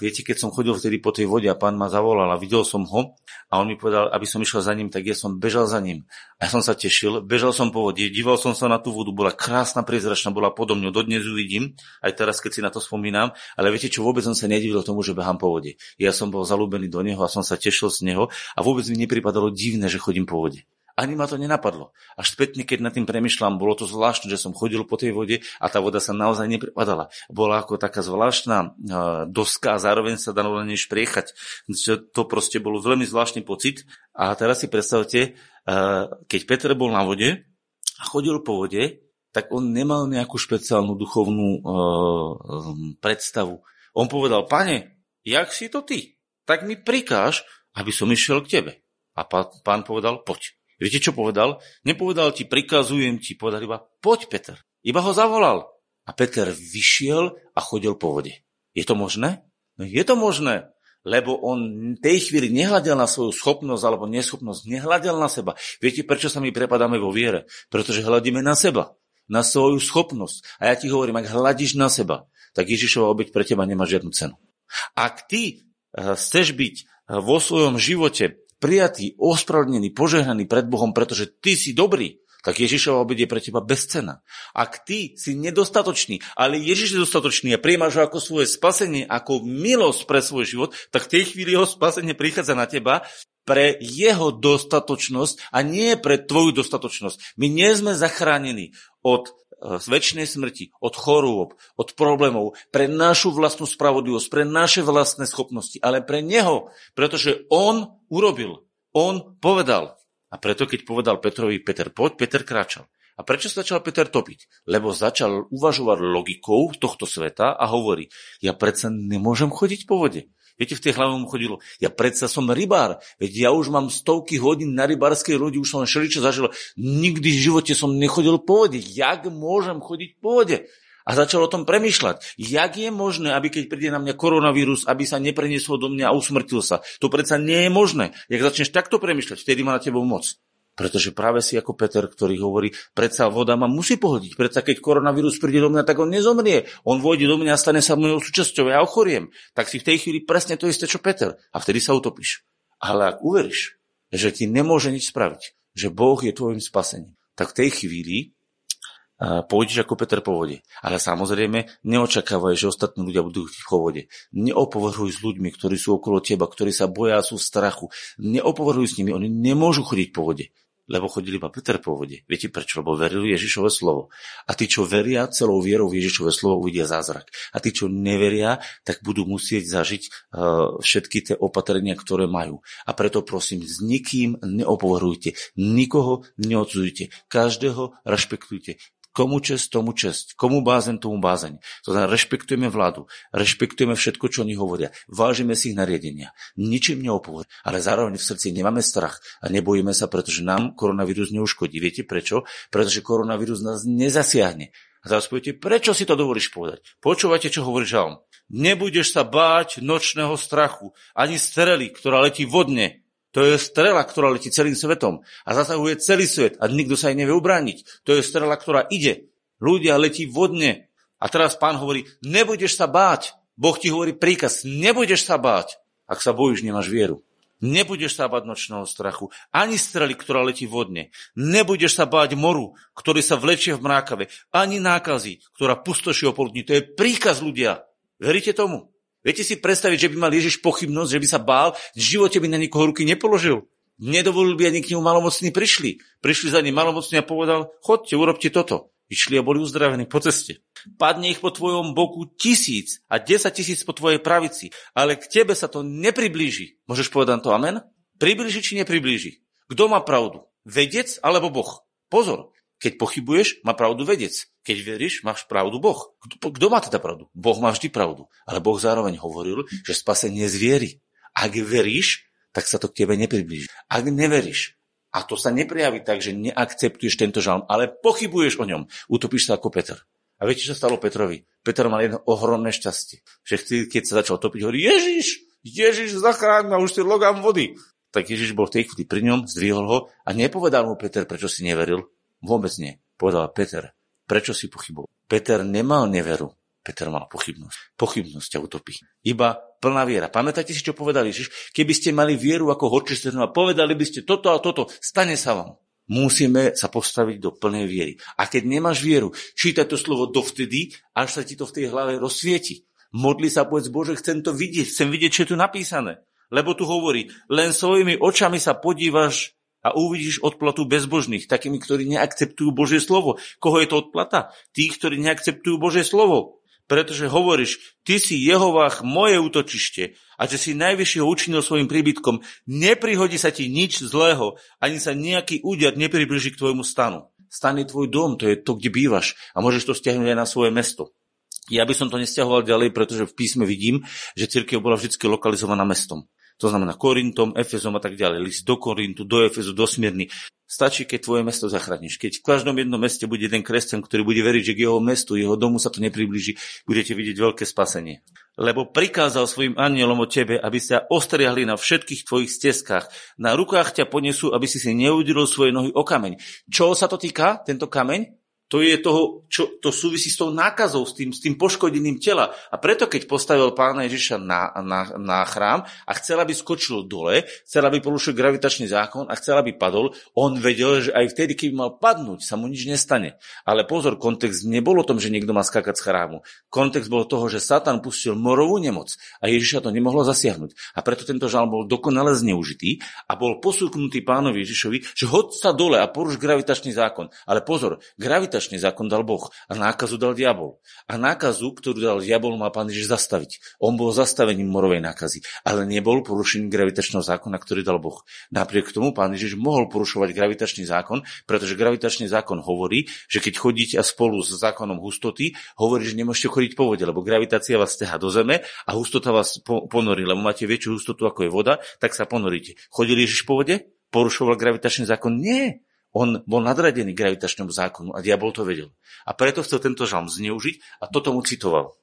viete, keď som chodil vtedy po tej vode a pán ma zavolal a videl som ho a on mi povedal, aby som išiel za ním, tak ja som bežal za ním. A ja som sa tešil, bežal som po vode, díval som sa na tú vodu, bola krásna, priezračná, bola podo mňou, dodnes ju vidím, aj teraz, keď si na to spomínam, ale viete čo, vôbec som sa nedivil tomu, že behám po vode. Ja som bol zalúbený do neho a som sa tešil z neho a vôbec mi nepripadalo divné, že chodím po vode. Ani ma to nenapadlo. Až spätne, keď nad tým premyšľam, bolo to zvláštne, že som chodil po tej vode a tá voda sa naozaj nepripadala. Bola ako taká zvláštna uh, doska a zároveň sa dalo na nej špriechať. To proste bol veľmi zvláštny pocit. A teraz si predstavte, uh, keď Peter bol na vode a chodil po vode, tak on nemal nejakú špeciálnu duchovnú uh, predstavu. On povedal, pane, jak si to ty? Tak mi prikáž, aby som išiel k tebe. A pán povedal, poď. Viete, čo povedal? Nepovedal ti, prikazujem ti, povedal iba, poď Peter. Iba ho zavolal. A Peter vyšiel a chodil po vode. Je to možné? No je to možné, lebo on v tej chvíli nehľadel na svoju schopnosť alebo neschopnosť, nehľadel na seba. Viete, prečo sa my prepadáme vo viere? Pretože hľadíme na seba, na svoju schopnosť. A ja ti hovorím, ak hľadíš na seba, tak Ježišova obeď pre teba nemá žiadnu cenu. Ak ty eh, chceš byť eh, vo svojom živote prijatý, ospravedlnený, požehnaný pred Bohom, pretože ty si dobrý, tak Ježišova obed je pre teba bezcena. Ak ty si nedostatočný, ale Ježiš je dostatočný a prijímaš ho ako svoje spasenie, ako milosť pre svoj život, tak v tej chvíli jeho spasenie prichádza na teba pre jeho dostatočnosť a nie pre tvoju dostatočnosť. My nie sme zachránení od e, z väčšnej smrti, od chorôb, od problémov, pre našu vlastnú spravodlivosť, pre naše vlastné schopnosti, ale pre Neho, pretože On urobil, On povedal. A preto, keď povedal Petrovi, Peter, poď, Peter kráčal. A prečo sa začal Peter topiť? Lebo začal uvažovať logikou tohto sveta a hovorí, ja predsa nemôžem chodiť po vode. Viete, v tej hlave mu chodilo, ja predsa som rybár, veď ja už mám stovky hodín na rybárskej lodi, už som šeličo zažil, nikdy v živote som nechodil po vode. Jak môžem chodiť po vode? A začal o tom premyšľať. Jak je možné, aby keď príde na mňa koronavírus, aby sa nepreniesol do mňa a usmrtil sa? To predsa nie je možné. Jak začneš takto premyšľať, vtedy má na tebou moc. Pretože práve si ako Peter, ktorý hovorí, predsa voda ma musí pohodiť. Predsa keď koronavírus príde do mňa, tak on nezomrie. On vôjde do mňa a stane sa mojou súčasťou. Ja ochoriem. Tak si v tej chvíli presne to isté, čo Peter. A vtedy sa utopíš. Ale ak uveríš, že ti nemôže nič spraviť, že Boh je tvojim spasením, tak v tej chvíli pôjdeš ako Peter po vode. Ale samozrejme, neočakávaj, že ostatní ľudia budú v vode. Neopovrhuj s ľuďmi, ktorí sú okolo teba, ktorí sa boja, sú v strachu. Neopovrhuj s nimi, oni nemôžu chodiť po vode. Lebo chodili iba Peter po vode. Viete prečo? Lebo verili Ježišové slovo. A tí, čo veria celou vierou v Ježišové slovo, uvidia zázrak. A tí, čo neveria, tak budú musieť zažiť uh, všetky tie opatrenia, ktoré majú. A preto prosím, s nikým neopovrhujte. Nikoho neodsudujte. Každého rešpektujte Komu čest, tomu čest. Komu bázeň, tomu bázeň. To znamená, rešpektujeme vládu, rešpektujeme všetko, čo oni hovoria. Vážime si ich nariadenia. Ničím neopovor. Ale zároveň v srdci nemáme strach a nebojíme sa, pretože nám koronavírus neuškodí. Viete prečo? Pretože koronavírus nás nezasiahne. A teraz poviete, prečo si to dovolíš povedať? Počúvajte, čo hovorí žalm. Nebudeš sa báť nočného strachu, ani strely, ktorá letí vodne, to je strela, ktorá letí celým svetom a zasahuje celý svet a nikto sa jej nevie ubrániť. To je strela, ktorá ide. Ľudia letí vodne. A teraz pán hovorí, nebudeš sa báť. Boh ti hovorí príkaz, nebudeš sa báť. Ak sa bojíš, nemáš vieru. Nebudeš sa báť nočného strachu, ani strely, ktorá letí vodne. Nebudeš sa báť moru, ktorý sa vlečie v mrákave, ani nákazy, ktorá pustoší opoludní. To je príkaz ľudia. Veríte tomu? Viete si predstaviť, že by mal Ježiš pochybnosť, že by sa bál, v živote by na nikoho ruky nepoložil. Nedovolil by ani k nemu malomocní prišli. Prišli za ním malomocní a povedal, chodte, urobte toto. Išli a boli uzdravení po ceste. Padne ich po tvojom boku tisíc a desať tisíc po tvojej pravici, ale k tebe sa to nepriblíži. Môžeš povedať to amen? Priblíži či nepriblíži? Kto má pravdu? Vedec alebo Boh? Pozor, keď pochybuješ, má pravdu vedec. Keď veríš, máš pravdu Boh. Kto má teda pravdu? Boh má vždy pravdu. Ale Boh zároveň hovoril, že spasenie z viery. Ak veríš, tak sa to k tebe nepriblíži. Ak neveríš, a to sa neprejaví tak, že neakceptuješ tento žalm, ale pochybuješ o ňom, utopíš sa ako Peter. A viete, čo stalo Petrovi? Peter mal jedno ohromné šťastie. Že keď sa začal topiť, hovorí, Ježiš, Ježiš, zachráň ma, už si logám vody. Tak Ježiš bol v tej chvíli pri ňom, zdvihol ho a nepovedal mu Peter, prečo si neveril, Vôbec nie. Povedal Peter, prečo si pochyboval? Peter nemal neveru, Peter mal pochybnosť. Pochybnosť ťa utopí. Iba plná viera. Pamätáte si, čo povedal Ježiš? Keby ste mali vieru ako horčie a povedali by ste toto a toto, stane sa vám. Musíme sa postaviť do plnej viery. A keď nemáš vieru, čítaj to slovo dovtedy, až sa ti to v tej hlave rozsvieti. Modli sa, povedz, Bože, chcem to vidieť, chcem vidieť, čo je tu napísané. Lebo tu hovorí, len svojimi očami sa podívaš a uvidíš odplatu bezbožných, takými, ktorí neakceptujú Božie slovo. Koho je to odplata? Tých, ktorí neakceptujú Božie slovo. Pretože hovoríš, ty si Jehovách moje útočište a že si najvyššieho učinil svojim príbytkom, neprihodí sa ti nič zlého, ani sa nejaký úder nepribliží k tvojmu stanu. Stan je tvoj dom, to je to, kde bývaš a môžeš to stiahnuť aj na svoje mesto. Ja by som to nestiahoval ďalej, pretože v písme vidím, že církev bola vždy lokalizovaná mestom. To znamená Korintom, Efezom a tak ďalej. List do Korintu, do Efezu, do Smyrny. Stačí, keď tvoje mesto zachrániš. Keď v každom jednom meste bude jeden kresťan, ktorý bude veriť, že k jeho mestu, jeho domu sa to nepriblíži, budete vidieť veľké spasenie. Lebo prikázal svojim anielom o tebe, aby sa ostriahli na všetkých tvojich stezkách. Na rukách ťa ponesú, aby si si neudilil svoje nohy o kameň. Čo sa to týka, tento kameň? To je toho, čo, to súvisí s tou nákazou, s tým, s tým poškodením tela. A preto, keď postavil pána Ježiša na, na, na chrám a chcel, aby skočil dole, chcel, aby porušil gravitačný zákon a chcel, aby padol, on vedel, že aj vtedy, keby mal padnúť, sa mu nič nestane. Ale pozor, kontext nebol o tom, že niekto má skakať z chrámu. Kontext bol toho, že Satan pustil morovú nemoc a Ježiša to nemohlo zasiahnuť. A preto tento žal bol dokonale zneužitý a bol posúknutý pánovi Ježišovi, že hod sa dole a poruš gravitačný zákon. Ale pozor, gravitačný gravitačný zákon dal Boh a nákazu dal diabol. A nákazu, ktorú dal diabol, má pán Ježiš zastaviť. On bol zastavením morovej nákazy, ale nebol porušením gravitačného zákona, ktorý dal Boh. Napriek tomu pán Ježiš mohol porušovať gravitačný zákon, pretože gravitačný zákon hovorí, že keď chodíte spolu s zákonom hustoty, hovorí, že nemôžete chodiť po vode, lebo gravitácia vás ťaha do zeme a hustota vás ponorí, lebo máte väčšiu hustotu ako je voda, tak sa ponoríte. Chodili Ježiš po vode? Porušoval gravitačný zákon? Nie. On bol nadradený gravitačnému zákonu a diabol to vedel. A preto chcel tento žalm zneužiť a toto mu citoval.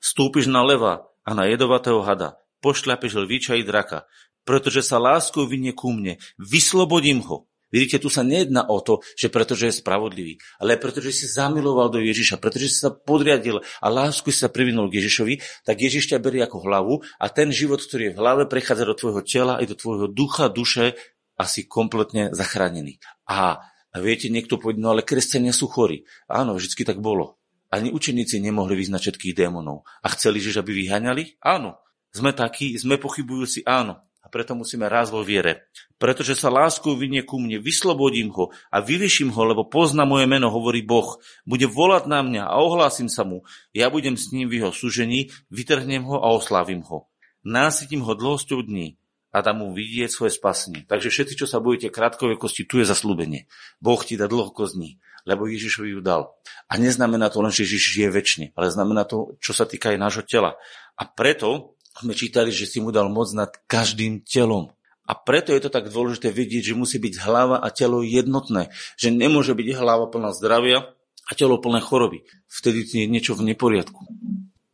Stúpiš na leva a na jedovatého hada, pošľapeš lvíča i draka, pretože sa láskou vynie ku mne, vyslobodím ho. Vidíte, tu sa nejedná o to, že pretože je spravodlivý, ale pretože si zamiloval do Ježiša, pretože si sa podriadil a lásku si sa privinul k Ježišovi, tak Ježiš ťa berie ako hlavu a ten život, ktorý je v hlave, prechádza do tvojho tela i do tvojho ducha, duše a si kompletne zachránený. A viete, niekto povedal, no ale kresťania sú chorí. Áno, vždy tak bolo. Ani učeníci nemohli vyznať všetkých démonov. A chceli, že aby vyhaňali? Áno. Sme takí, sme pochybujúci? Áno. A preto musíme raz vo viere. Pretože sa láskou vynie ku mne, vyslobodím ho a vyliším ho, lebo pozná moje meno, hovorí Boh. Bude volať na mňa a ohlásim sa mu. Ja budem s ním v jeho súžení, vytrhnem ho a oslávim ho. Násytím ho dlhosťou dní a dá mu vidieť svoje spasenie. Takže všetci, čo sa bojíte krátkovekosti, tu je zaslúbenie. Boh ti dá dlhokosť lebo Ježišovi ju dal. A neznamená to len, že Ježiš žije väčšine, ale znamená to, čo sa týka aj nášho tela. A preto sme čítali, že si mu dal moc nad každým telom. A preto je to tak dôležité vidieť, že musí byť hlava a telo jednotné. Že nemôže byť hlava plná zdravia a telo plné choroby. Vtedy je niečo v neporiadku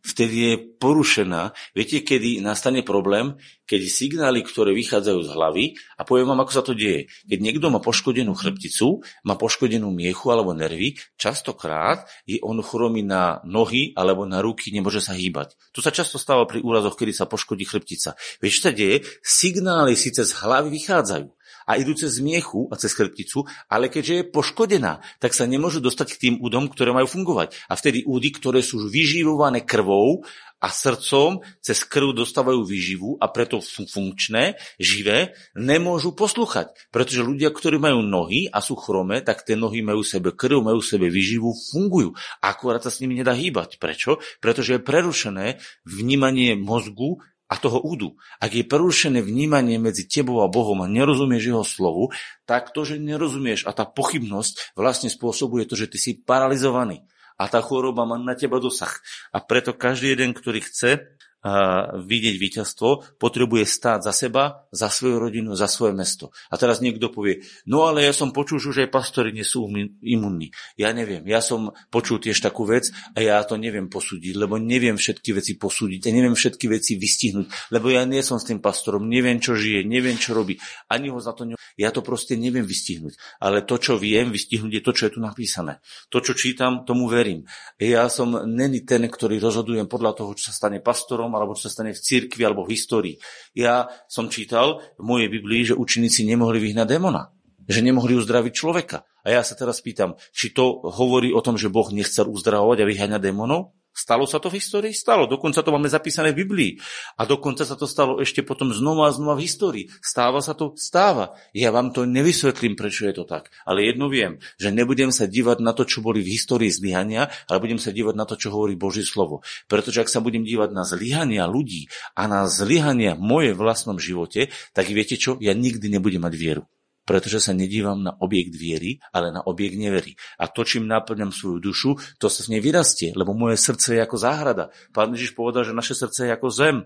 vtedy je porušená. Viete, kedy nastane problém? Keď signály, ktoré vychádzajú z hlavy, a poviem vám, ako sa to deje. Keď niekto má poškodenú chrbticu, má poškodenú miechu alebo nervy, častokrát je on chromý na nohy alebo na ruky, nemôže sa hýbať. To sa často stáva pri úrazoch, kedy sa poškodí chrbtica. Vieš, čo sa deje? Signály síce z hlavy vychádzajú, a idú cez miechu a cez chrbticu, ale keďže je poškodená, tak sa nemôžu dostať k tým údom, ktoré majú fungovať. A vtedy údy, ktoré sú vyživované krvou a srdcom, cez krv dostávajú výživu a preto sú funkčné, živé, nemôžu poslúchať. Pretože ľudia, ktorí majú nohy a sú chromé, tak tie nohy majú sebe krv, majú sebe výživu, fungujú. Akurát sa s nimi nedá hýbať. Prečo? Pretože je prerušené vnímanie mozgu a toho údu. Ak je prerušené vnímanie medzi tebou a Bohom a nerozumieš jeho slovu, tak to, že nerozumieš a tá pochybnosť vlastne spôsobuje to, že ty si paralizovaný a tá choroba má na teba dosah. A preto každý jeden, ktorý chce vidieť víťazstvo, potrebuje stáť za seba, za svoju rodinu, za svoje mesto. A teraz niekto povie, no ale ja som počul, že aj pastori nie sú imunní. Ja neviem, ja som počul tiež takú vec a ja to neviem posúdiť, lebo neviem všetky veci posúdiť a neviem všetky veci vystihnúť, lebo ja nie som s tým pastorom, neviem, čo žije, neviem, čo robí, ani ho za to ne... Ja to proste neviem vystihnúť. Ale to, čo viem vystihnúť, je to, čo je tu napísané. To, čo čítam, tomu verím. Ja som není ten, ktorý rozhodujem podľa toho, čo sa stane pastorom, alebo čo sa stane v cirkvi, alebo v histórii. Ja som čítal v mojej Biblii, že učeníci nemohli vyhnať démona že nemohli uzdraviť človeka. A ja sa teraz pýtam, či to hovorí o tom, že Boh nechcel uzdravovať a vyháňať démonov? Stalo sa to v histórii? Stalo. Dokonca to máme zapísané v Biblii. A dokonca sa to stalo ešte potom znova a znova v histórii. Stáva sa to? Stáva. Ja vám to nevysvetlím, prečo je to tak. Ale jedno viem, že nebudem sa dívať na to, čo boli v histórii zlyhania, ale budem sa dívať na to, čo hovorí Božie slovo. Pretože ak sa budem dívať na zlyhania ľudí a na zlyhania v mojej vlastnom živote, tak viete čo? Ja nikdy nebudem mať vieru pretože sa nedívam na objekt viery, ale na objekt nevery. A to, čím naplňam svoju dušu, to sa z nej vyrastie, lebo moje srdce je ako záhrada. Pán Ježiš povedal, že naše srdce je ako zem.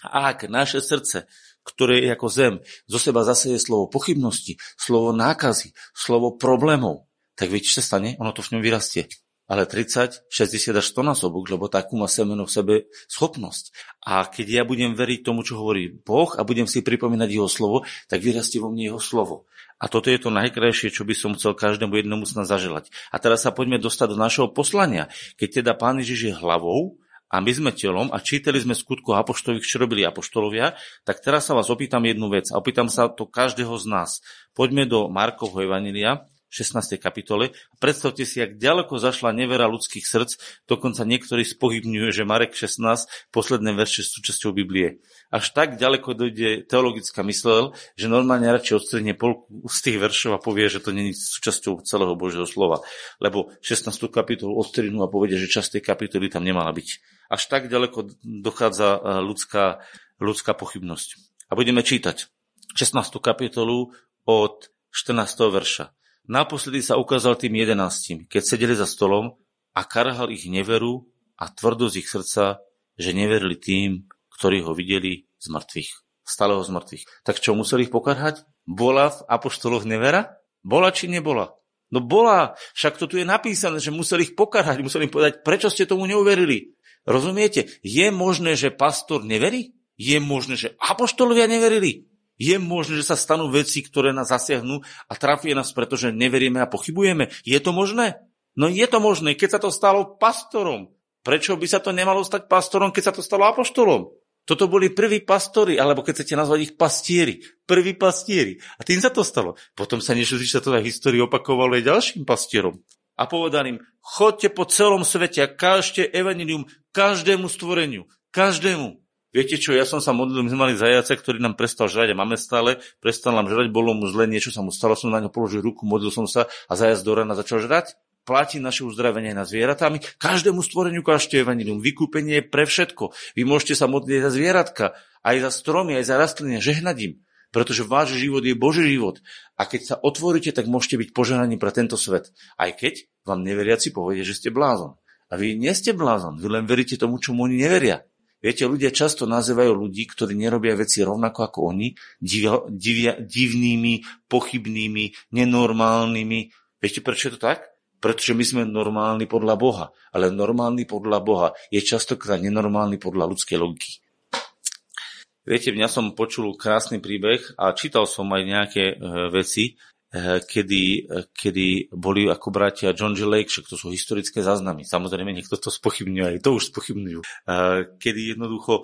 A ak naše srdce ktoré je ako zem, zo seba zase je slovo pochybnosti, slovo nákazy, slovo problémov, tak viete, čo sa stane? Ono to v ňom vyrastie ale 30, 60 až 100 násobok, lebo takú má semeno v sebe schopnosť. A keď ja budem veriť tomu, čo hovorí Boh a budem si pripomínať jeho slovo, tak vyrastie vo mne jeho slovo. A toto je to najkrajšie, čo by som chcel každému jednomu nás zaželať. A teraz sa poďme dostať do našeho poslania. Keď teda Pán Ježiš je hlavou, a my sme telom a čítali sme skutku apoštových, čo robili apoštolovia, tak teraz sa vás opýtam jednu vec a opýtam sa to každého z nás. Poďme do Markovho Evanília, 16. kapitole. Predstavte si, jak ďaleko zašla nevera ľudských srdc, dokonca niektorí spohybňujú, že Marek 16, posledné verše sú súčasťou Biblie. Až tak ďaleko dojde teologická myslel, že normálne radšej odstredne polku z tých veršov a povie, že to není súčasťou celého Božieho slova. Lebo 16. kapitolu odstrednú a povedia, že časť tej kapitoly tam nemala byť. Až tak ďaleko dochádza e, ľudská, ľudská pochybnosť. A budeme čítať 16. kapitolu od 14. verša. Naposledy sa ukázal tým jedenáctim, keď sedeli za stolom a karhal ich neveru a tvrdosť ich srdca, že neverili tým, ktorí ho videli z mŕtvych. Stalo ho z mŕtvych. Tak čo, museli ich pokarhať? Bola v apoštoloch nevera? Bola či nebola? No bola, však to tu je napísané, že museli ich pokarhať, museli im povedať, prečo ste tomu neuverili. Rozumiete? Je možné, že pastor neverí? Je možné, že apoštolovia neverili? Je možné, že sa stanú veci, ktoré nás zasiahnu a trafia nás, pretože neverieme a pochybujeme. Je to možné? No je to možné, keď sa to stalo pastorom. Prečo by sa to nemalo stať pastorom, keď sa to stalo apoštolom? Toto boli prví pastori, alebo keď chcete nazvať ich pastieri. Prví pastieri. A tým sa to stalo. Potom sa niečo sa to v histórii opakovalo aj ďalším pastierom. A povedal im, chodte po celom svete a kážte evanilium každému stvoreniu. Každému. Viete čo, ja som sa modlil, my sme mali zajaca, ktorý nám prestal žrať a máme stále, prestal nám žrať, bolo mu zle, niečo sa mu stalo, som na ňo položil ruku, modlil som sa a zajac do rana začal žrať. Platí naše uzdravenie na zvieratami. Každému stvoreniu kážte evanilium. Vykúpenie je pre všetko. Vy môžete sa modliť za zvieratka, aj za stromy, aj za rastliny, žehnať im. Pretože váš život je Boží život. A keď sa otvoríte, tak môžete byť požehnaní pre tento svet. Aj keď vám neveriaci povedia, že ste blázon. A vy nie ste blázon, vy len veríte tomu, čomu oni neveria. Viete, ľudia často nazývajú ľudí, ktorí nerobia veci rovnako ako oni, divia, divia, divnými, pochybnými, nenormálnymi. Viete, prečo je to tak? Pretože my sme normálni podľa Boha, ale normálny podľa Boha je častokrát nenormálny podľa ľudskej logiky. Viete, mňa som počul krásny príbeh a čítal som aj nejaké e, veci, kedy, eh, kedy boli ako bratia John G. Lake, však to sú historické záznamy. Samozrejme, niekto to spochybňuje, aj to už spochybňujú. Eh, kedy jednoducho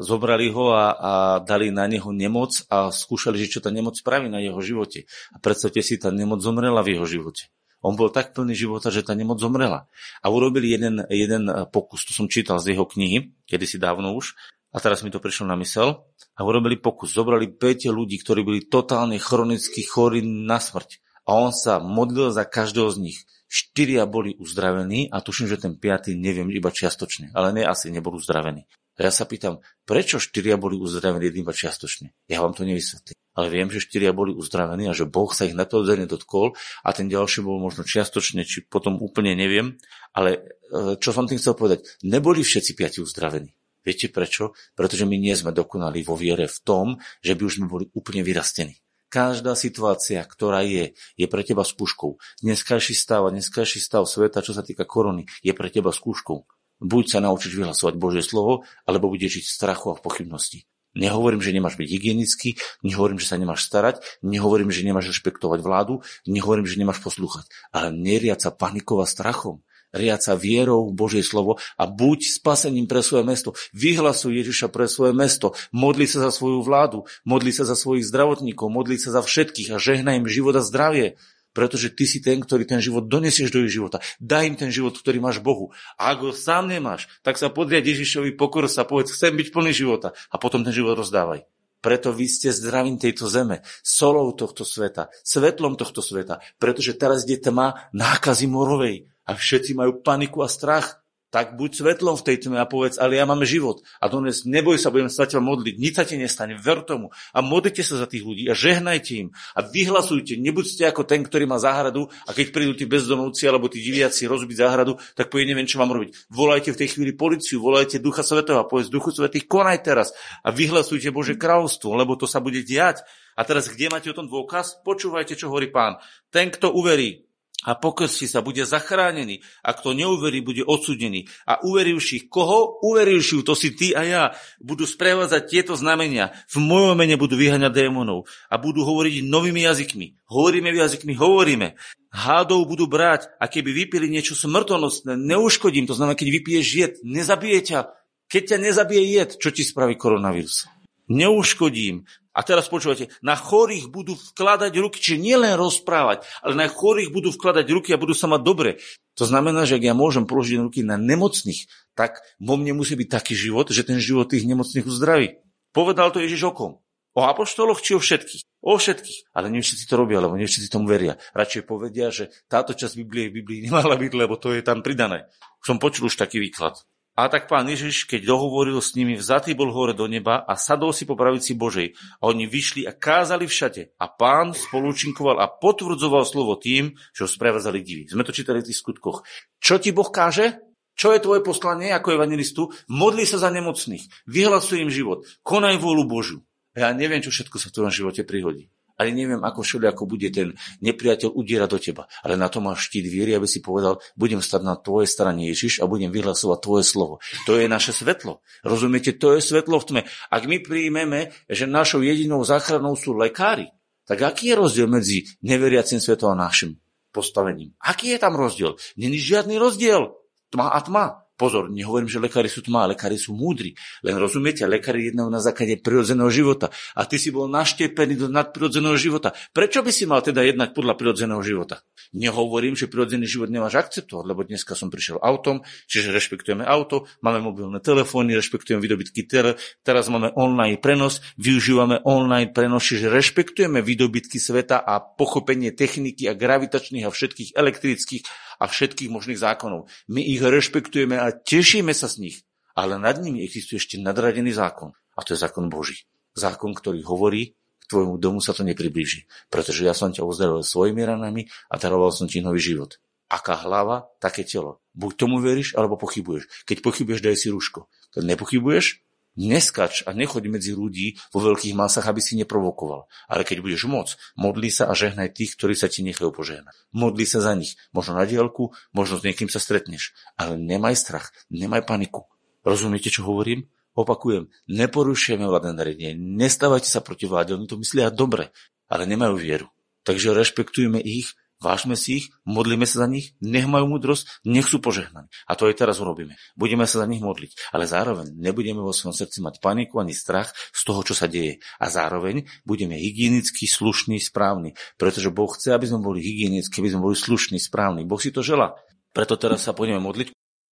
zobrali ho a, a dali na neho nemoc a skúšali, že čo tá nemoc spraví na jeho živote. A predstavte si, tá nemoc zomrela v jeho živote. On bol tak plný života, že tá nemoc zomrela. A urobili jeden, jeden pokus, to som čítal z jeho knihy, kedysi dávno už, a teraz mi to prišlo na mysel, a urobili pokus. Zobrali 5 ľudí, ktorí boli totálne chronicky chorí na smrť. A on sa modlil za každého z nich. Štyria boli uzdravení a tuším, že ten piatý neviem iba čiastočne, ale ne asi nebol uzdravený. A ja sa pýtam, prečo štyria boli uzdravení iba čiastočne? Ja vám to nevysvetlím. Ale viem, že štyria boli uzdravení a že Boh sa ich na to dotkol a ten ďalší bol možno čiastočne, či potom úplne neviem. Ale e, čo som tým chcel povedať, neboli všetci piati uzdravení. Viete prečo? Pretože my nie sme dokonali vo viere v tom, že by už sme boli úplne vyrastení. Každá situácia, ktorá je, je pre teba skúškou. Dneskajší stav a dneskajší stav sveta, čo sa týka korony, je pre teba skúškou. Buď sa naučíš vyhlasovať Božie slovo, alebo budeš žiť v strachu a v pochybnosti. Nehovorím, že nemáš byť hygienický, nehovorím, že sa nemáš starať, nehovorím, že nemáš rešpektovať vládu, nehovorím, že nemáš poslúchať, ale neriať sa panikovať strachom riaca vierou v Božie slovo a buď spasením pre svoje mesto. Vyhlasuj Ježiša pre svoje mesto. Modli sa za svoju vládu, modli sa za svojich zdravotníkov, modli sa za všetkých a žehnaj im život a zdravie. Pretože ty si ten, ktorý ten život donesieš do ich života. Daj im ten život, ktorý máš Bohu. A ak ho sám nemáš, tak sa podriad Ježišovi pokor sa povedz, chcem byť plný života. A potom ten život rozdávaj. Preto vy ste zdravím tejto zeme, solou tohto sveta, svetlom tohto sveta, pretože teraz je tma nákazy morovej a všetci majú paniku a strach. tak buď svetlom v tej tme a povedz, ale ja mám život. A dnes neboj sa, budem sa modliť, nič sa ti nestane, ver tomu. A modlite sa za tých ľudí a žehnajte im a vyhlasujte, nebuďte ako ten, ktorý má záhradu a keď prídu tí bezdomovci alebo tí diviaci rozbiť záhradu, tak povie, neviem, čo mám robiť. Volajte v tej chvíli policiu, volajte Ducha Svetého a povedz Duchu Svetých, konaj teraz a vyhlasujte Bože kráľovstvo, lebo to sa bude diať. A teraz, kde máte o tom dôkaz? Počúvajte, čo hovorí pán. Ten, kto uverí, a pokrstí sa, bude zachránený. A kto neuverí, bude odsudený. A uverivších, koho? Uverivších, to si ty a ja, budú sprevádzať tieto znamenia. V mojom mene budú vyhaňať démonov a budú hovoriť novými jazykmi. Hovoríme v jazykmi, hovoríme. Hádov budú brať a keby vypili niečo smrtonostné, neuškodím. To znamená, keď vypiješ jed, nezabije ťa. Keď ťa nezabije jed, čo ti spraví koronavírus? Neuškodím. A teraz počúvate, na chorých budú vkladať ruky, čiže nielen rozprávať, ale na chorých budú vkladať ruky a budú sa mať dobre. To znamená, že ak ja môžem položiť ruky na nemocných, tak vo mne musí byť taký život, že ten život tých nemocných uzdraví. Povedal to Ježiš okom. O apoštoloch či o všetkých? O všetkých. Ale nie všetci to robia, lebo nie všetci tomu veria. Radšej povedia, že táto časť Biblie v Biblii nemala byť, lebo to je tam pridané. Som počul už taký výklad. A tak pán Ježiš, keď dohovoril s nimi, vzatý bol hore do neba a sadol si po pravici Božej. A oni vyšli a kázali všade. A pán spolúčinkoval a potvrdzoval slovo tým, že ho sprevádzali divy. Sme to čítali v tých skutkoch. Čo ti Boh káže? Čo je tvoje poslanie ako evangelistu? Modli sa za nemocných. Vyhlasuj im život. Konaj vôľu Božu. Ja neviem, čo všetko sa v tvojom živote prihodí ale neviem, ako všeli, ako bude ten nepriateľ udierať do teba. Ale na to máš štít viery, aby si povedal, budem stať na tvojej strane Ježiš a budem vyhlasovať tvoje slovo. To je naše svetlo. Rozumiete, to je svetlo v tme. Ak my príjmeme, že našou jedinou záchranou sú lekári, tak aký je rozdiel medzi neveriacim svetom a našim postavením? Aký je tam rozdiel? Není žiadny rozdiel. Tma a tma. Pozor, nehovorím, že lekári sú tmá, lekári sú múdri. Len rozumiete, lekári jednajú na základe prirodzeného života. A ty si bol naštepený do nadprirodzeného života. Prečo by si mal teda jednať podľa prirodzeného života? Nehovorím, že prirodzený život nemáš akceptovať, lebo dneska som prišiel autom, čiže rešpektujeme auto, máme mobilné telefóny, rešpektujeme výdobytky tele, teraz máme online prenos, využívame online prenos, čiže rešpektujeme výdobytky sveta a pochopenie techniky a gravitačných a všetkých elektrických a všetkých možných zákonov. My ich rešpektujeme a tešíme sa z nich. Ale nad nimi existuje ešte nadradený zákon. A to je zákon Boží. Zákon, ktorý hovorí, k tvojmu domu sa to nepriblíži. Pretože ja som ťa uzdravil svojimi ranami a daroval som ti nový život. Aká hlava, také telo. Buď tomu veríš, alebo pochybuješ. Keď pochybuješ, daj si rúško. Keď nepochybuješ, Neskač a nechoď medzi ľudí vo veľkých masách, aby si neprovokoval. Ale keď budeš môcť, modli sa a žehnaj tých, ktorí sa ti nechajú požehnať. Modli sa za nich. Možno na dielku, možno s niekým sa stretneš. Ale nemaj strach, nemaj paniku. Rozumiete, čo hovorím? Opakujem, neporušujeme vládne nariadenie, nestávajte sa proti vláde, oni to myslia dobre, ale nemajú vieru. Takže rešpektujme ich Vážme si ich, modlíme sa za nich, nech majú múdrosť, nech sú požehnaní. A to aj teraz urobíme. Budeme sa za nich modliť, ale zároveň nebudeme vo svojom srdci mať paniku ani strach z toho, čo sa deje. A zároveň budeme hygienicky, slušní, správni, pretože Boh chce, aby sme boli hygienicky, aby sme boli slušní, správni. Boh si to žela. Preto teraz sa pôjdeme modliť.